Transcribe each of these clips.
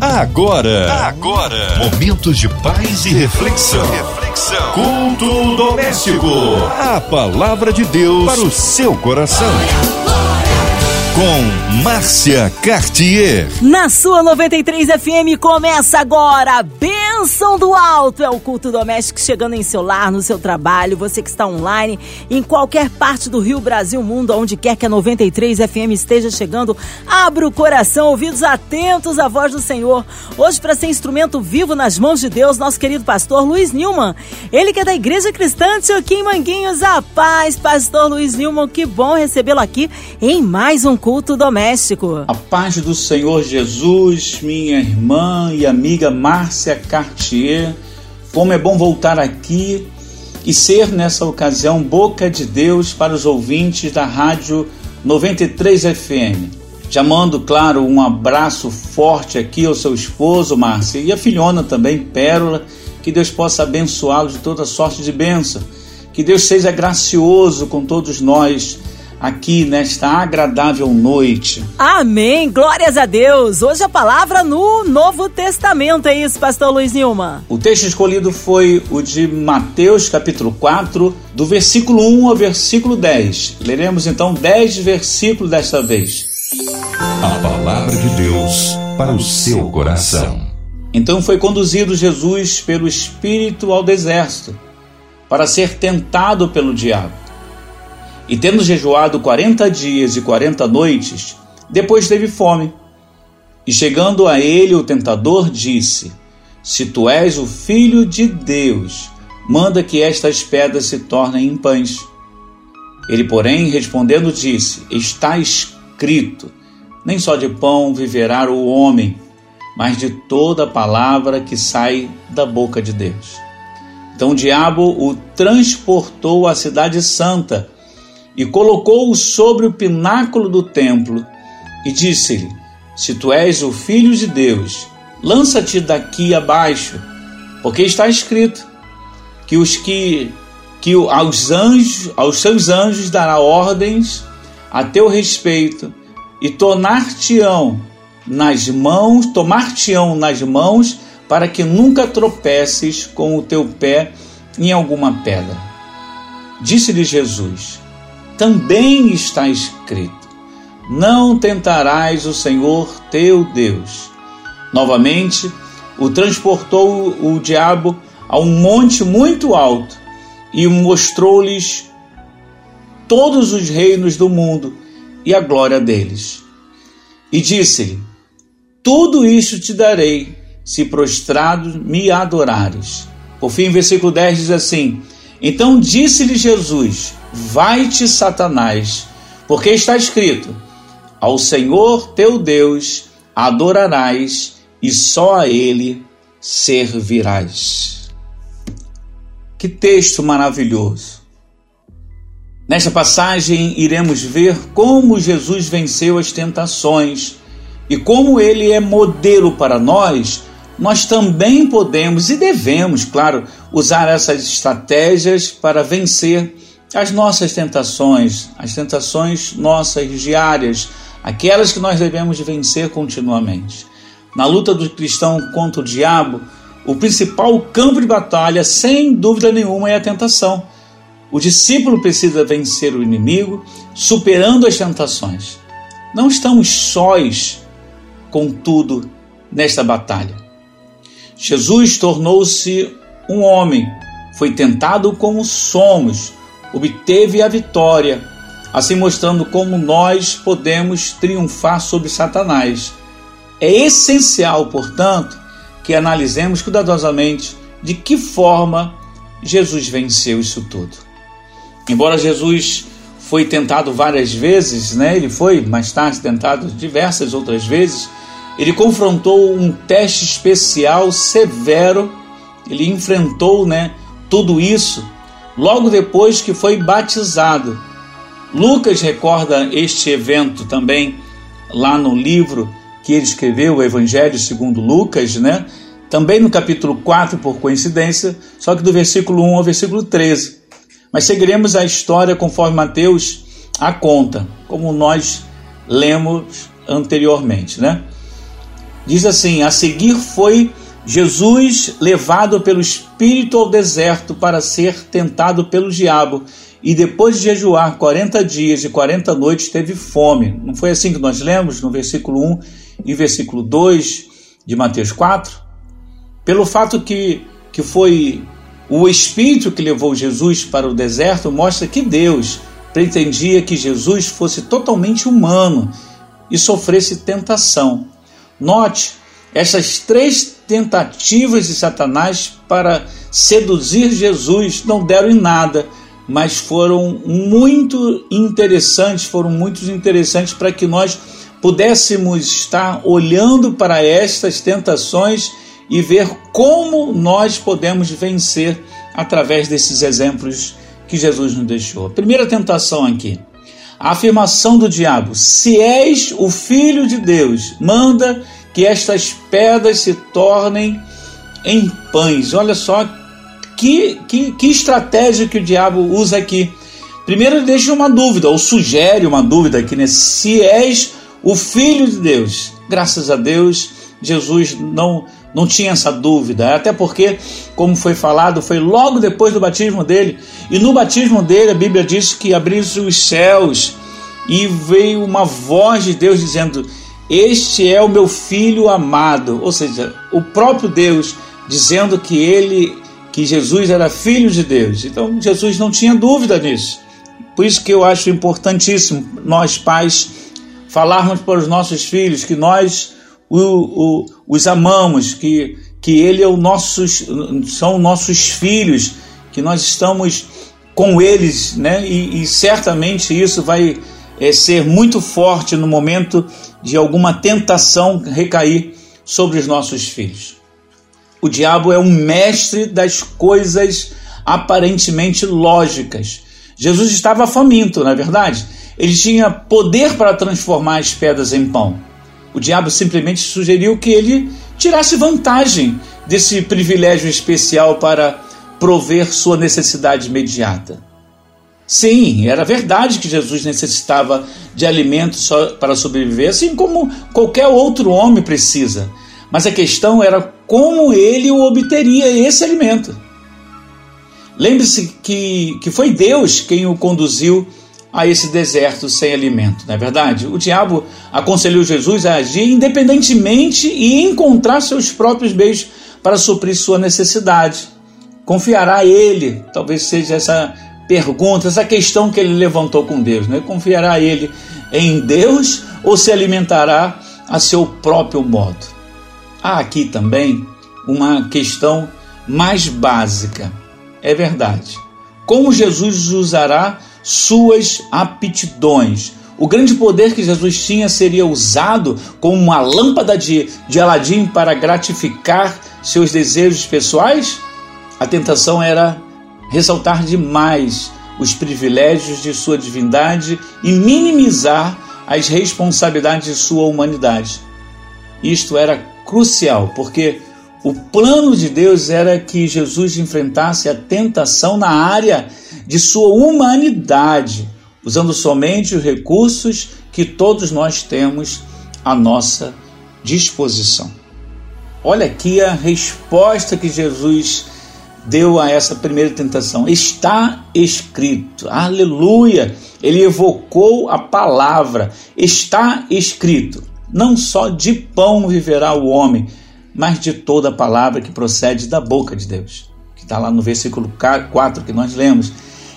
Agora, agora, momentos de paz e reflexão. reflexão. Culto doméstico. A palavra de Deus para o seu coração. Com Márcia Cartier. Na sua 93 FM começa agora. Bem Bênção do alto é o culto doméstico chegando em seu lar, no seu trabalho, você que está online, em qualquer parte do Rio, Brasil, mundo, onde quer que a 93 FM esteja chegando. Abra o coração, ouvidos atentos à voz do Senhor. Hoje, para ser instrumento vivo nas mãos de Deus, nosso querido pastor Luiz Nilman. Ele que é da Igreja Cristã de Manguinhos. A paz, pastor Luiz Nilman. Que bom recebê-lo aqui em mais um culto doméstico. A paz do Senhor Jesus, minha irmã e amiga Márcia Carlos Como é bom voltar aqui e ser nessa ocasião boca de Deus para os ouvintes da Rádio 93 FM. Já mando, claro, um abraço forte aqui ao seu esposo, Márcia, e a filhona também, Pérola. Que Deus possa abençoá-lo de toda sorte de bênção. Que Deus seja gracioso com todos nós aqui nesta agradável noite. Amém. Glórias a Deus. Hoje a palavra no Novo Testamento, é isso, pastor Luiz Nilma? O texto escolhido foi o de Mateus, capítulo 4, do versículo 1 ao versículo 10. Leremos então 10 versículos desta vez. A palavra de Deus para o seu coração. Então foi conduzido Jesus pelo Espírito ao deserto para ser tentado pelo diabo. E tendo jejuado quarenta dias e quarenta noites, depois teve fome. E chegando a ele, o tentador disse: Se tu és o filho de Deus, manda que estas pedras se tornem em pães. Ele, porém, respondendo, disse: Está escrito: Nem só de pão viverá o homem, mas de toda palavra que sai da boca de Deus. Então o diabo o transportou à cidade santa e colocou-o sobre o pináculo do templo e disse-lhe: Se tu és o filho de Deus, lança-te daqui abaixo, porque está escrito que os que que aos anjos, aos seus anjos dará ordens a teu respeito e tornar-te-ão nas mãos, tomar-te-ão nas mãos para que nunca tropeces com o teu pé em alguma pedra. Disse-lhe Jesus: também está escrito: Não tentarás o Senhor teu Deus. Novamente, o transportou o diabo a um monte muito alto e mostrou-lhes todos os reinos do mundo e a glória deles. E disse-lhe: Tudo isto te darei, se prostrado me adorares. Por fim, versículo 10 diz assim: Então disse-lhe Jesus: Vai-te, Satanás, porque está escrito: Ao Senhor teu Deus adorarás e só a Ele servirás. Que texto maravilhoso! Nesta passagem, iremos ver como Jesus venceu as tentações e como ele é modelo para nós. Nós também podemos e devemos, claro, usar essas estratégias para vencer as nossas tentações, as tentações nossas diárias, aquelas que nós devemos vencer continuamente. Na luta do cristão contra o diabo, o principal campo de batalha, sem dúvida nenhuma, é a tentação. O discípulo precisa vencer o inimigo, superando as tentações. Não estamos sós, contudo, nesta batalha. Jesus tornou-se um homem, foi tentado como somos, obteve a vitória, assim mostrando como nós podemos triunfar sobre Satanás. É essencial, portanto, que analisemos cuidadosamente de que forma Jesus venceu isso tudo. Embora Jesus foi tentado várias vezes, né? Ele foi mais tarde tentado diversas outras vezes. Ele confrontou um teste especial severo. Ele enfrentou, né, tudo isso logo depois que foi batizado. Lucas recorda este evento também lá no livro que ele escreveu, o Evangelho segundo Lucas, né? Também no capítulo 4, por coincidência, só que do versículo 1 ao versículo 13. Mas seguiremos a história conforme Mateus a conta, como nós lemos anteriormente, né? diz assim: A seguir foi Jesus levado pelo Espírito ao deserto para ser tentado pelo diabo. E depois de jejuar 40 dias e 40 noites, teve fome. Não foi assim que nós lemos no versículo 1 e versículo 2 de Mateus 4? Pelo fato que, que foi o Espírito que levou Jesus para o deserto, mostra que Deus pretendia que Jesus fosse totalmente humano e sofresse tentação. Note essas três tentativas de Satanás para seduzir Jesus. Não deram em nada, mas foram muito interessantes, foram muito interessantes para que nós pudéssemos estar olhando para estas tentações e ver como nós podemos vencer através desses exemplos que Jesus nos deixou. Primeira tentação aqui, a afirmação do diabo: se és o filho de Deus, manda que estas pedras se tornem em pães. Olha só que, que, que estratégia que o diabo usa aqui. Primeiro, ele deixa uma dúvida, ou sugere uma dúvida aqui, né? Se és o filho de Deus. Graças a Deus, Jesus não, não tinha essa dúvida, até porque, como foi falado, foi logo depois do batismo dele, e no batismo dele a Bíblia diz que abriu-se os céus e veio uma voz de Deus dizendo: este é o meu filho amado, ou seja, o próprio Deus dizendo que ele, que Jesus era filho de Deus. Então Jesus não tinha dúvida nisso. Por isso que eu acho importantíssimo nós pais falarmos para os nossos filhos que nós o, o, os amamos, que, que ele é o nossos, são nossos filhos, que nós estamos com eles, né? E, e certamente isso vai é, ser muito forte no momento de alguma tentação recair sobre os nossos filhos. O diabo é um mestre das coisas aparentemente lógicas. Jesus estava faminto, não é verdade? Ele tinha poder para transformar as pedras em pão. O diabo simplesmente sugeriu que ele tirasse vantagem desse privilégio especial para prover sua necessidade imediata. Sim, era verdade que Jesus necessitava de alimento para sobreviver, assim como qualquer outro homem precisa. Mas a questão era como ele obteria esse alimento. Lembre-se que, que foi Deus quem o conduziu a esse deserto sem alimento, não é verdade? O diabo aconselhou Jesus a agir independentemente e encontrar seus próprios meios para suprir sua necessidade. Confiará a ele, talvez seja essa pergunta, essa questão que ele levantou com Deus, né? Confiará ele em Deus ou se alimentará a seu próprio modo? Há aqui também uma questão mais básica. É verdade. Como Jesus usará suas aptidões? O grande poder que Jesus tinha seria usado como uma lâmpada de, de Aladim para gratificar seus desejos pessoais? A tentação era ressaltar demais os privilégios de sua divindade e minimizar as responsabilidades de sua humanidade. Isto era crucial, porque o plano de Deus era que Jesus enfrentasse a tentação na área de sua humanidade, usando somente os recursos que todos nós temos à nossa disposição. Olha aqui a resposta que Jesus deu a essa primeira tentação. Está escrito. Aleluia! Ele evocou a palavra. Está escrito. Não só de pão viverá o homem, mas de toda a palavra que procede da boca de Deus. Que está lá no versículo 4 que nós lemos.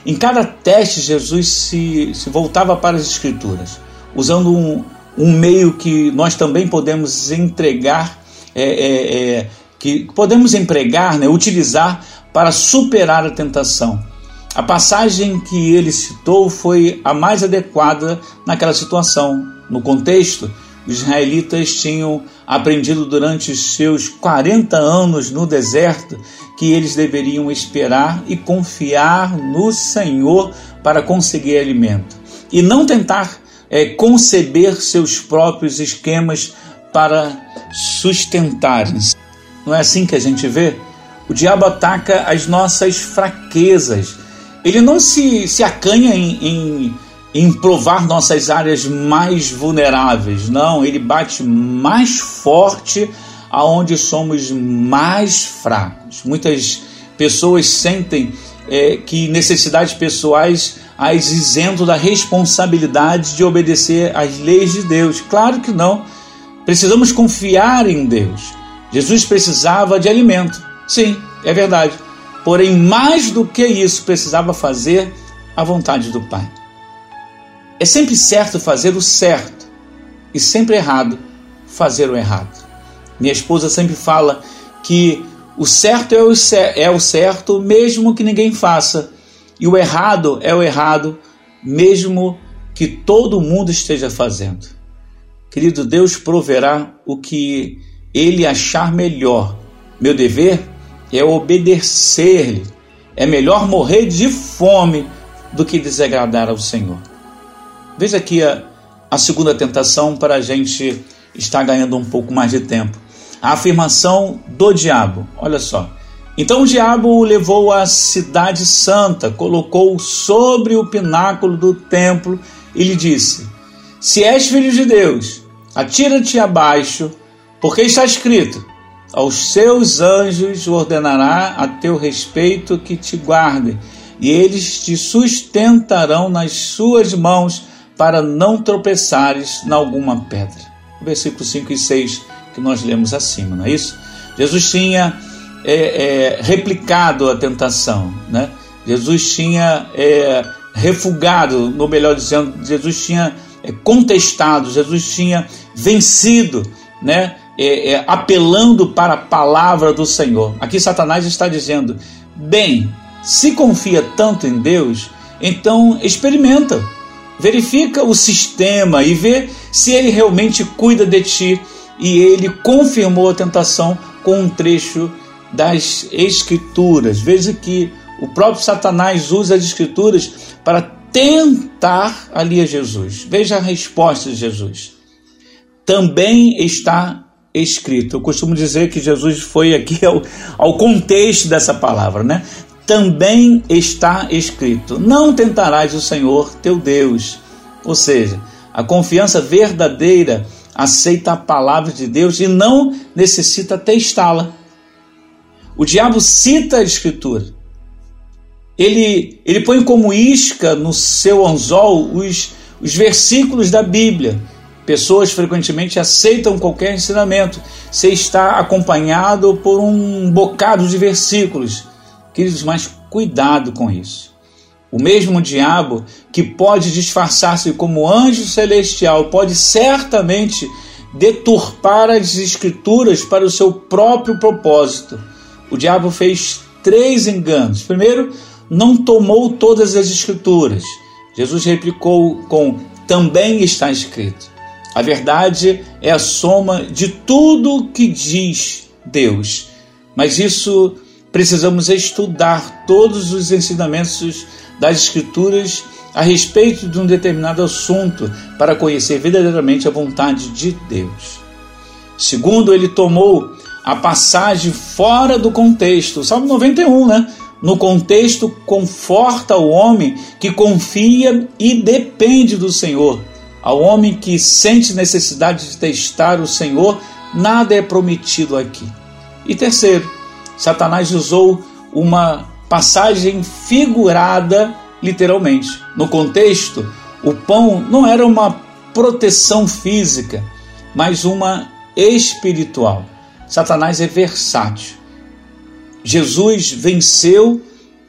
Em cada teste, Jesus se, se voltava para as Escrituras, usando um, um meio que nós também podemos entregar, é, é, é, que podemos empregar, né, utilizar para superar a tentação. A passagem que ele citou foi a mais adequada naquela situação. No contexto, os israelitas tinham aprendido durante os seus 40 anos no deserto que eles deveriam esperar e confiar no Senhor para conseguir alimento e não tentar é, conceber seus próprios esquemas para sustentarem-se. Não é assim que a gente vê? O diabo ataca as nossas fraquezas. Ele não se, se acanha em, em, em provar nossas áreas mais vulneráveis. Não, ele bate mais forte aonde somos mais fracos. Muitas pessoas sentem é, que necessidades pessoais as isento da responsabilidade de obedecer às leis de Deus. Claro que não. Precisamos confiar em Deus. Jesus precisava de alimento. Sim, é verdade. Porém, mais do que isso, precisava fazer a vontade do Pai. É sempre certo fazer o certo e sempre errado fazer o errado. Minha esposa sempre fala que o certo é o, é o certo, mesmo que ninguém faça, e o errado é o errado, mesmo que todo mundo esteja fazendo. Querido, Deus proverá o que Ele achar melhor. Meu dever é obedecer-lhe. É melhor morrer de fome do que desagradar ao Senhor. Veja aqui a, a segunda tentação para a gente estar ganhando um pouco mais de tempo a afirmação do diabo. Olha só. Então o diabo o levou à cidade santa, colocou sobre o pináculo do templo e lhe disse: Se és filho de Deus, atira-te abaixo, porque está escrito: Aos seus anjos ordenará a teu respeito que te guardem, e eles te sustentarão nas suas mãos para não tropeçares em alguma pedra. Versículo 5 e 6 que nós lemos acima, não é isso? Jesus tinha é, é, replicado a tentação, né? Jesus tinha é, refugado, no melhor dizendo, Jesus tinha é, contestado, Jesus tinha vencido, né? É, é, apelando para a palavra do Senhor. Aqui Satanás está dizendo: bem, se confia tanto em Deus, então experimenta, verifica o sistema e vê se ele realmente cuida de ti e ele confirmou a tentação com um trecho das Escrituras. Veja que o próprio Satanás usa as Escrituras para tentar ali a Jesus. Veja a resposta de Jesus. Também está escrito. Eu costumo dizer que Jesus foi aqui ao, ao contexto dessa palavra, né? Também está escrito: Não tentarás o Senhor teu Deus. Ou seja, a confiança verdadeira aceita a palavra de Deus e não necessita testá-la. O diabo cita a Escritura. Ele, ele põe como isca no seu anzol os, os versículos da Bíblia. Pessoas frequentemente aceitam qualquer ensinamento se está acompanhado por um bocado de versículos. Queridos, mas cuidado com isso. O mesmo diabo que pode disfarçar-se como anjo celestial pode certamente deturpar as escrituras para o seu próprio propósito. O diabo fez três enganos. Primeiro, não tomou todas as escrituras. Jesus replicou com também está escrito. A verdade é a soma de tudo que diz Deus. Mas isso precisamos estudar todos os ensinamentos das Escrituras a respeito de um determinado assunto para conhecer verdadeiramente a vontade de Deus. Segundo, ele tomou a passagem fora do contexto. Salmo 91, né? No contexto, conforta o homem que confia e depende do Senhor. Ao homem que sente necessidade de testar o Senhor, nada é prometido aqui. E terceiro, Satanás usou uma passagem figurada literalmente. No contexto, o pão não era uma proteção física, mas uma espiritual. Satanás é versátil. Jesus venceu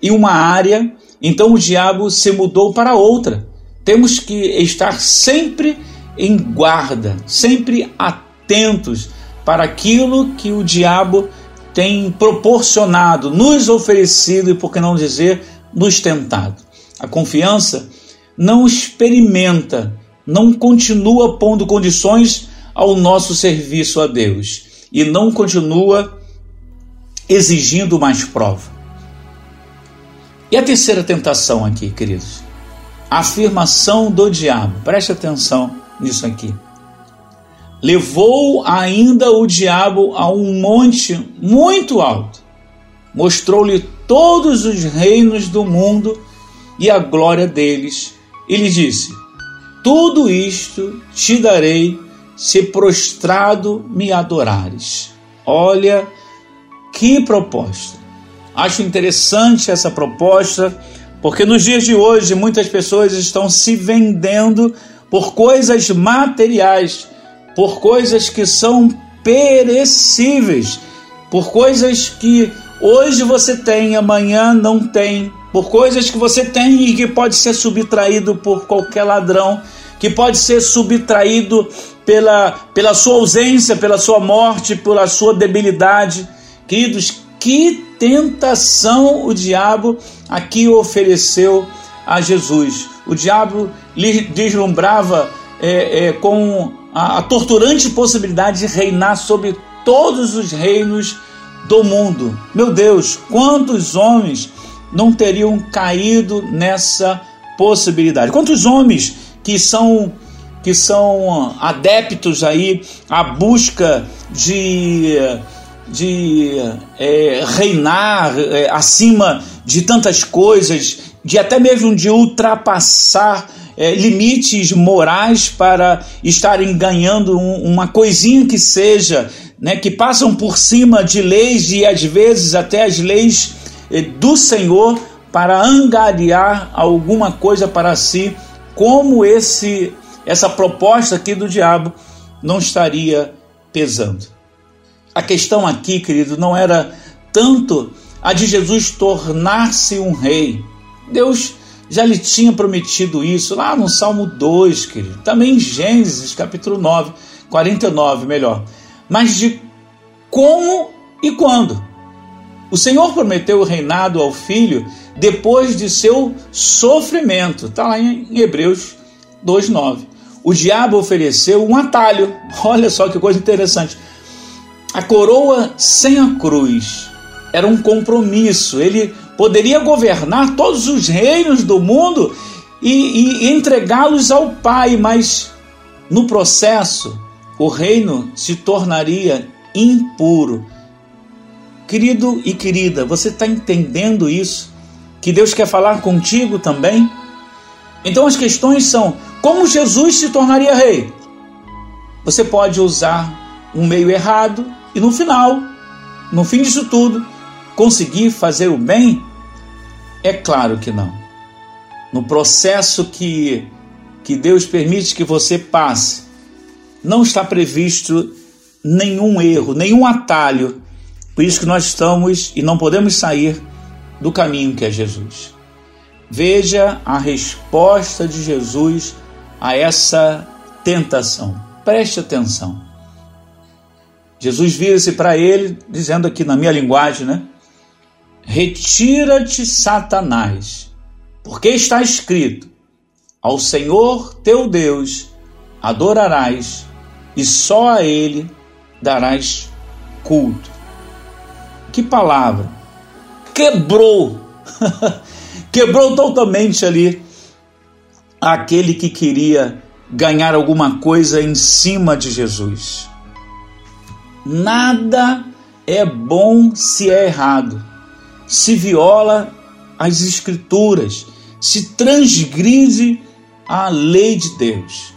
em uma área, então o diabo se mudou para outra. Temos que estar sempre em guarda, sempre atentos para aquilo que o diabo tem proporcionado, nos oferecido e, por que não dizer, nos tentado. A confiança não experimenta, não continua pondo condições ao nosso serviço a Deus e não continua exigindo mais prova. E a terceira tentação aqui, queridos? Afirmação do diabo. Preste atenção nisso aqui levou ainda o diabo a um monte muito alto, mostrou-lhe todos os reinos do mundo e a glória deles, e lhe disse: Tudo isto te darei se prostrado me adorares. Olha que proposta. Acho interessante essa proposta, porque nos dias de hoje muitas pessoas estão se vendendo por coisas materiais, por coisas que são perecíveis, por coisas que hoje você tem, amanhã não tem, por coisas que você tem e que pode ser subtraído por qualquer ladrão, que pode ser subtraído pela, pela sua ausência, pela sua morte, pela sua debilidade. Queridos, que tentação o diabo aqui ofereceu a Jesus. O diabo lhe deslumbrava é, é, com a, a torturante possibilidade de reinar sobre todos os reinos do mundo. Meu Deus, quantos homens não teriam caído nessa possibilidade? Quantos homens que são que são adeptos aí à busca de de é, reinar é, acima de tantas coisas, de até mesmo de ultrapassar é, limites morais para estarem ganhando um, uma coisinha que seja, né, que passam por cima de leis e às vezes até as leis é, do Senhor para angariar alguma coisa para si, como esse essa proposta aqui do diabo não estaria pesando. A questão aqui, querido, não era tanto a de Jesus tornar-se um rei. Deus já lhe tinha prometido isso lá no Salmo 2, querido. Também em Gênesis, capítulo 9, 49, melhor. Mas de como e quando. O Senhor prometeu o reinado ao filho depois de seu sofrimento. Está lá em Hebreus 2,9. O diabo ofereceu um atalho. Olha só que coisa interessante. A coroa sem a cruz era um compromisso. Ele poderia governar todos os reinos do mundo e, e entregá-los ao Pai, mas no processo o reino se tornaria impuro. Querido e querida, você está entendendo isso? Que Deus quer falar contigo também? Então as questões são: como Jesus se tornaria rei? Você pode usar um meio errado e no final, no fim disso tudo, conseguir fazer o bem? É claro que não. No processo que, que Deus permite que você passe, não está previsto nenhum erro, nenhum atalho. Por isso que nós estamos e não podemos sair do caminho que é Jesus. Veja a resposta de Jesus a essa tentação. Preste atenção. Jesus vira-se para ele, dizendo aqui na minha linguagem, né? Retira-te, Satanás, porque está escrito: Ao Senhor teu Deus adorarás e só a Ele darás culto. Que palavra! Quebrou, quebrou totalmente ali aquele que queria ganhar alguma coisa em cima de Jesus. Nada é bom se é errado se viola as Escrituras, se transgride a lei de Deus.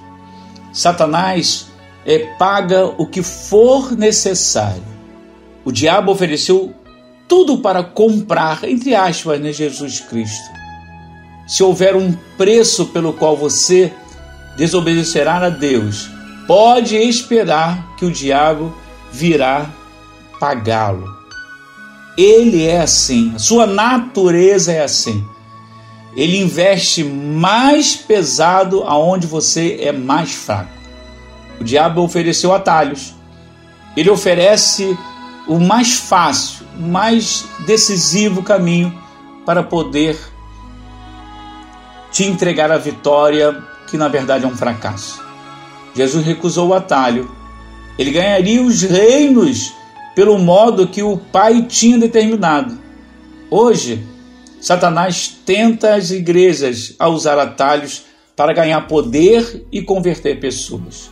Satanás é, paga o que for necessário. O diabo ofereceu tudo para comprar, entre aspas, né, Jesus Cristo. Se houver um preço pelo qual você desobedecerá a Deus, pode esperar que o diabo virá pagá-lo. Ele é assim, a sua natureza é assim. Ele investe mais pesado aonde você é mais fraco. O diabo ofereceu atalhos. Ele oferece o mais fácil, o mais decisivo caminho para poder te entregar a vitória, que na verdade é um fracasso. Jesus recusou o atalho. Ele ganharia os reinos pelo modo que o Pai tinha determinado. Hoje, Satanás tenta as igrejas a usar atalhos para ganhar poder e converter pessoas.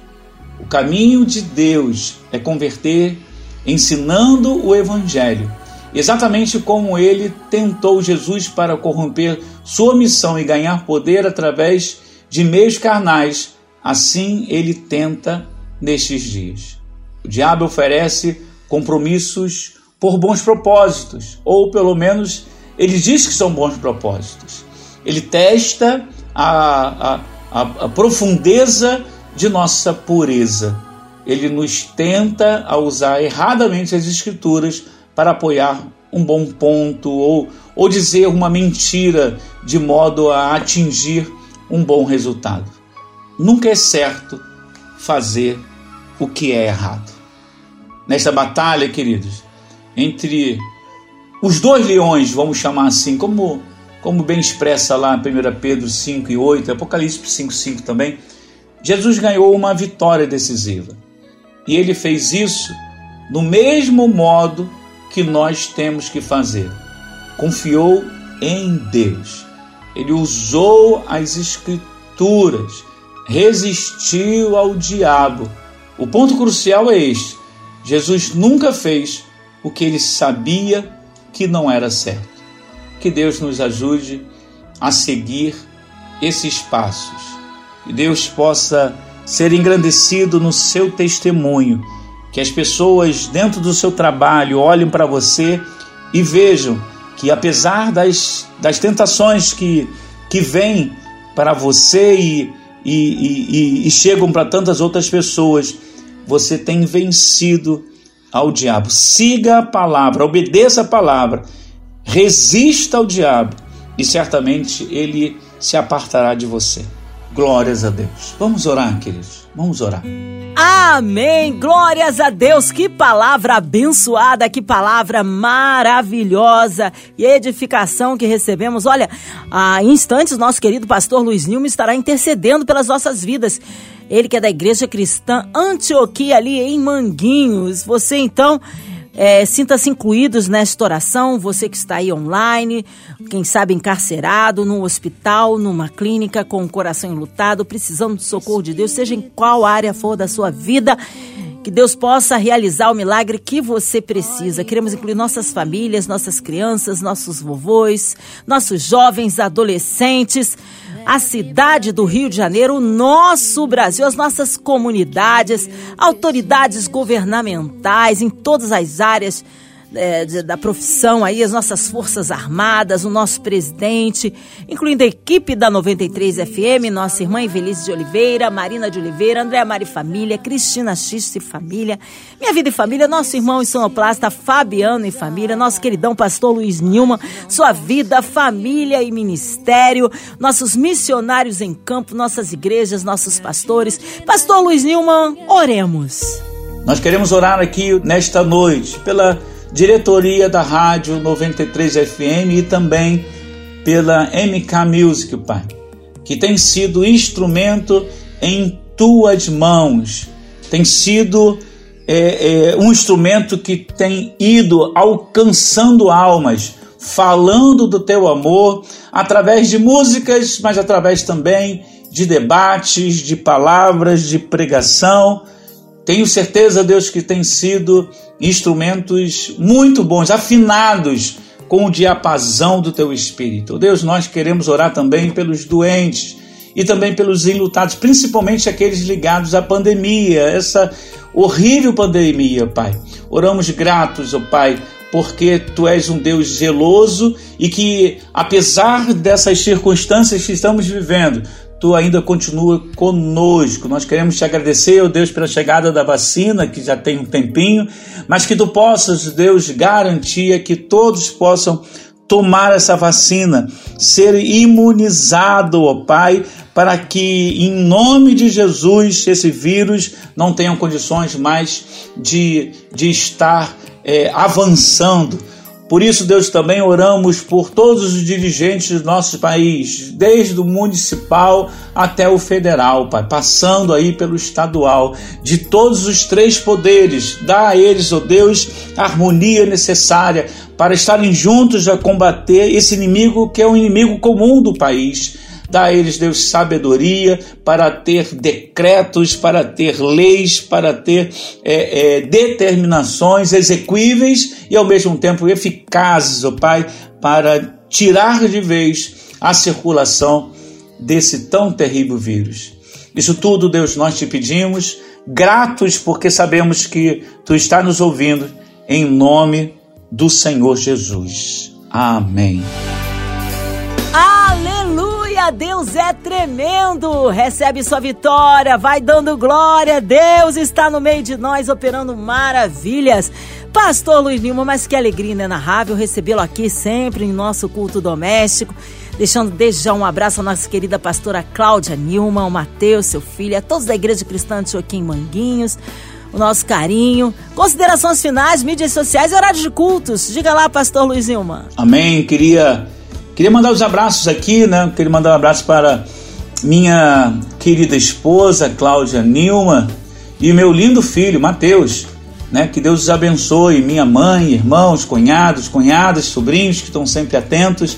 O caminho de Deus é converter ensinando o Evangelho, exatamente como ele tentou Jesus para corromper sua missão e ganhar poder através de meios carnais, assim ele tenta nestes dias. O diabo oferece compromissos por bons propósitos, ou pelo menos ele diz que são bons propósitos. Ele testa a, a, a, a profundeza de nossa pureza. Ele nos tenta a usar erradamente as escrituras para apoiar um bom ponto ou, ou dizer uma mentira de modo a atingir um bom resultado. Nunca é certo fazer o que é errado. Nesta batalha, queridos, entre os dois leões, vamos chamar assim, como, como bem expressa lá em 1 Pedro 5 e 8, Apocalipse 5, 5 também, Jesus ganhou uma vitória decisiva. E ele fez isso no mesmo modo que nós temos que fazer. Confiou em Deus. Ele usou as Escrituras, resistiu ao diabo. O ponto crucial é este: Jesus nunca fez o que ele sabia que não era certo. Que Deus nos ajude a seguir esses passos. Que Deus possa ser engrandecido no seu testemunho. Que as pessoas dentro do seu trabalho olhem para você e vejam que, apesar das, das tentações que, que vêm para você e, e, e, e chegam para tantas outras pessoas, você tem vencido ao diabo. Siga a palavra, obedeça a palavra, resista ao diabo e certamente ele se apartará de você. Glórias a Deus. Vamos orar, queridos. Vamos orar. Amém! Glórias a Deus! Que palavra abençoada, que palavra maravilhosa e edificação que recebemos. Olha, há instantes, nosso querido pastor Luiz Nilma estará intercedendo pelas nossas vidas. Ele que é da Igreja Cristã Antioquia, ali em Manguinhos. Você então é, Sinta-se incluídos nesta oração, você que está aí online, quem sabe encarcerado, no hospital, numa clínica, com o coração enlutado, precisando do socorro de Deus, seja em qual área for da sua vida. Que Deus possa realizar o milagre que você precisa. Queremos incluir nossas famílias, nossas crianças, nossos vovôs, nossos jovens, adolescentes a cidade do Rio de Janeiro, o nosso Brasil, as nossas comunidades, autoridades governamentais em todas as áreas é, da profissão aí, as nossas forças armadas, o nosso presidente, incluindo a equipe da 93 FM, nossa irmã Evelise de Oliveira, Marina de Oliveira, Andréa Mari Família, Cristina X e Família, Minha Vida e Família, nosso irmão e sonoplasta Fabiano e Família, nosso queridão pastor Luiz Nilman, Sua Vida, Família e Ministério, nossos missionários em campo, nossas igrejas, nossos pastores. Pastor Luiz Nilman, oremos. Nós queremos orar aqui nesta noite pela diretoria da Rádio 93 FM e também pela MK Music, Pai, que tem sido instrumento em tuas mãos, tem sido é, é, um instrumento que tem ido alcançando almas, falando do teu amor através de músicas, mas através também de debates, de palavras, de pregação. Tenho certeza, Deus, que tem sido instrumentos muito bons, afinados com o diapasão do teu espírito. Deus, nós queremos orar também pelos doentes e também pelos enlutados, principalmente aqueles ligados à pandemia, essa horrível pandemia, Pai. Oramos gratos, ó oh Pai, porque tu és um Deus zeloso e que, apesar dessas circunstâncias que estamos vivendo, tu ainda continua conosco. Nós queremos te agradecer, ó Deus, pela chegada da vacina, que já tem um tempinho, mas que tu possas, Deus, garantir que todos possam tomar essa vacina, ser imunizado, ó Pai, para que em nome de Jesus esse vírus não tenha condições mais de, de estar é, avançando por isso, Deus, também oramos por todos os dirigentes do nosso país, desde o municipal até o federal, Pai, passando aí pelo estadual, de todos os três poderes. Dá a eles, ó oh Deus, a harmonia necessária para estarem juntos a combater esse inimigo que é um inimigo comum do país Dá a eles, Deus, sabedoria para ter decretos, para ter leis, para ter é, é, determinações execuíveis e ao mesmo tempo eficazes, ó oh Pai, para tirar de vez a circulação desse tão terrível vírus. Isso tudo, Deus, nós te pedimos, gratos porque sabemos que tu está nos ouvindo, em nome do Senhor Jesus. Amém. Aleluia! Deus é tremendo! Recebe sua vitória, vai dando glória. Deus está no meio de nós operando maravilhas. Pastor Luiz Lima, mas que alegria inenarrável recebê-lo aqui sempre em nosso culto doméstico. Deixando desde já um abraço à nossa querida pastora Cláudia Nilma, ao Mateus, seu filho, a todos da Igreja Cristã Joaquim Manguinhos o nosso carinho. Considerações finais, mídias sociais e horários de cultos. Diga lá, pastor Luiz Ilma. Amém. Queria, queria mandar os abraços aqui, né? Queria mandar um abraço para minha querida esposa, Cláudia Nilma, e meu lindo filho, Mateus. Né? Que Deus os abençoe, minha mãe, irmãos, cunhados, cunhadas, sobrinhos que estão sempre atentos.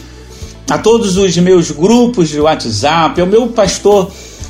A todos os meus grupos de WhatsApp, ao meu pastor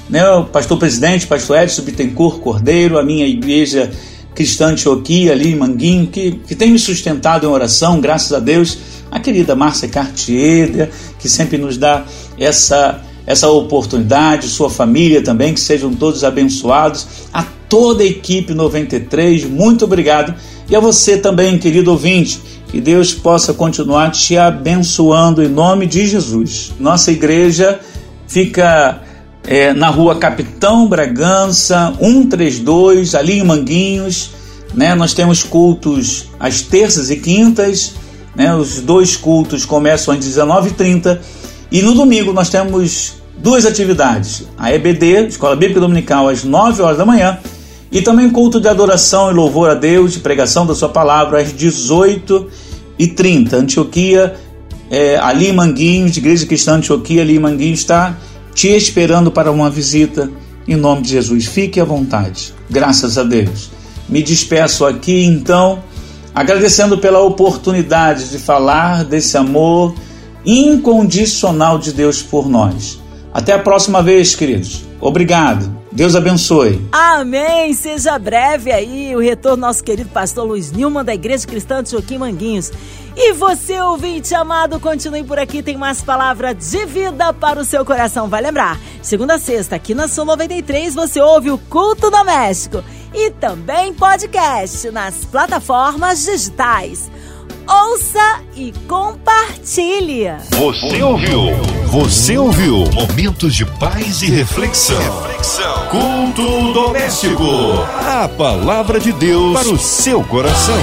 né, o pastor presidente, pastor Edson Bittencourt Cordeiro, a minha igreja cristã Antioquia, ali em Manguinho, que, que tem me sustentado em oração, graças a Deus, a querida Márcia Cartier, que sempre nos dá essa, essa oportunidade, sua família também, que sejam todos abençoados, a toda a equipe 93, muito obrigado, e a você também, querido ouvinte, que Deus possa continuar te abençoando em nome de Jesus. Nossa igreja fica é, na rua Capitão Bragança, 132, ali em Manguinhos. Né? Nós temos cultos às terças e quintas, né? os dois cultos começam às 19h30 e no domingo nós temos duas atividades: a EBD, Escola Bíblica Dominical, às 9 horas da manhã, e também culto de adoração e louvor a Deus, de pregação da Sua palavra, às 18h30. Antioquia, é, ali Manguinhos, Igreja Cristã Antioquia, ali Manguinhos, está te esperando para uma visita. Em nome de Jesus, fique à vontade. Graças a Deus. Me despeço aqui então, agradecendo pela oportunidade de falar desse amor incondicional de Deus por nós. Até a próxima vez, queridos. Obrigado. Deus abençoe. Amém. Seja breve aí o retorno nosso querido pastor Luiz Nilman da Igreja Cristã de Joaquim Manguinhos. E você, ouvinte amado, continue por aqui, tem mais palavra de vida para o seu coração. Vai lembrar, segunda a sexta, aqui na Sul 93, você ouve o Culto Doméstico e também podcast nas plataformas digitais. Ouça e compartilhe. Você ouviu? Você ouviu? Momentos de paz e reflexão. reflexão. Culto doméstico. A palavra de Deus para o seu coração.